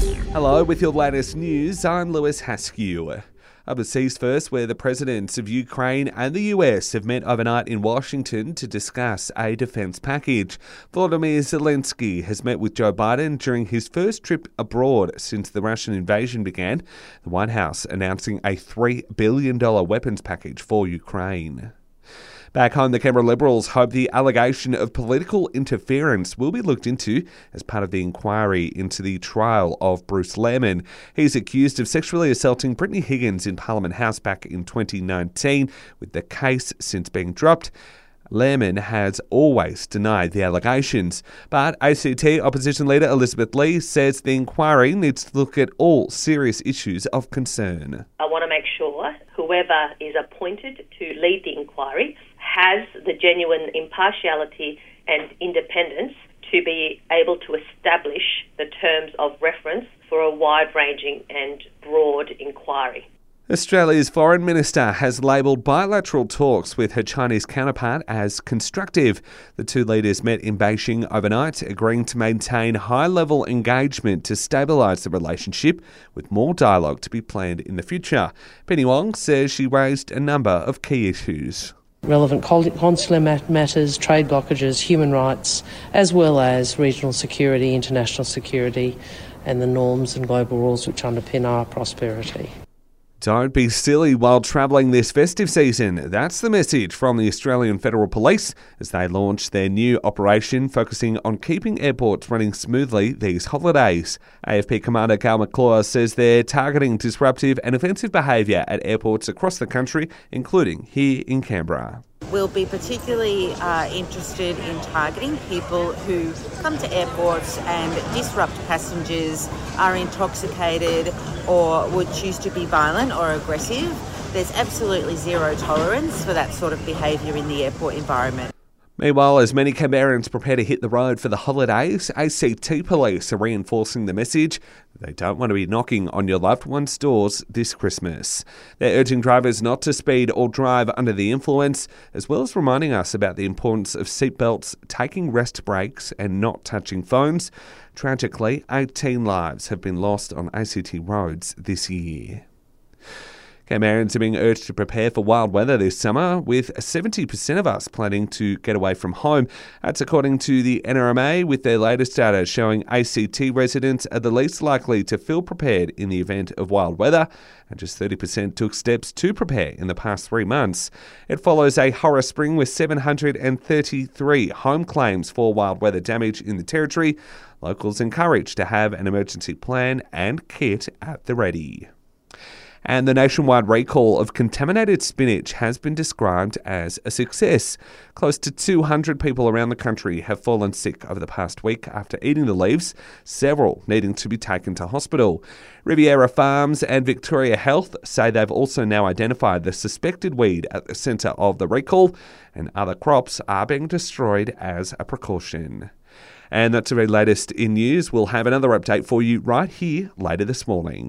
Hello, with your latest news, I'm Lewis Haskew. Overseas first, where the presidents of Ukraine and the US have met overnight in Washington to discuss a defense package. Volodymyr Zelensky has met with Joe Biden during his first trip abroad since the Russian invasion began, the White House announcing a $3 billion weapons package for Ukraine. Back home, the Canberra Liberals hope the allegation of political interference will be looked into as part of the inquiry into the trial of Bruce Lehrmann. He's accused of sexually assaulting Brittany Higgins in Parliament House back in 2019, with the case since being dropped. Lehrmann has always denied the allegations, but ACT opposition leader Elizabeth Lee says the inquiry needs to look at all serious issues of concern. I want to make sure whoever is appointed to lead the inquiry genuine impartiality and independence to be able to establish the terms of reference for a wide ranging and broad inquiry. Australia's Foreign Minister has labelled bilateral talks with her Chinese counterpart as constructive. The two leaders met in Beijing overnight, agreeing to maintain high level engagement to stabilise the relationship, with more dialogue to be planned in the future. Penny Wong says she raised a number of key issues relevant consular matters, trade blockages, human rights, as well as regional security, international security, and the norms and global rules which underpin our prosperity. Don't be silly while travelling this festive season. That's the message from the Australian Federal Police as they launch their new operation focusing on keeping airports running smoothly these holidays. AFP Commander Cal McClure says they're targeting disruptive and offensive behaviour at airports across the country, including here in Canberra. We'll be particularly uh, interested in targeting people who come to airports and disrupt passengers, are intoxicated, or would choose to be violent or aggressive. There's absolutely zero tolerance for that sort of behaviour in the airport environment. Meanwhile, as many Canberrans prepare to hit the road for the holidays, ACT police are reinforcing the message they don't want to be knocking on your loved one's doors this Christmas. They're urging drivers not to speed or drive under the influence, as well as reminding us about the importance of seatbelts, taking rest breaks, and not touching phones. Tragically, 18 lives have been lost on ACT roads this year. Canberrans are being urged to prepare for wild weather this summer, with 70% of us planning to get away from home. That's according to the NRMA, with their latest data showing ACT residents are the least likely to feel prepared in the event of wild weather, and just 30% took steps to prepare in the past three months. It follows a horror spring with 733 home claims for wild weather damage in the Territory. Locals encouraged to have an emergency plan and kit at the ready and the nationwide recall of contaminated spinach has been described as a success. Close to 200 people around the country have fallen sick over the past week after eating the leaves, several needing to be taken to hospital. Riviera Farms and Victoria Health say they've also now identified the suspected weed at the centre of the recall, and other crops are being destroyed as a precaution. And that's the very latest in news. We'll have another update for you right here later this morning.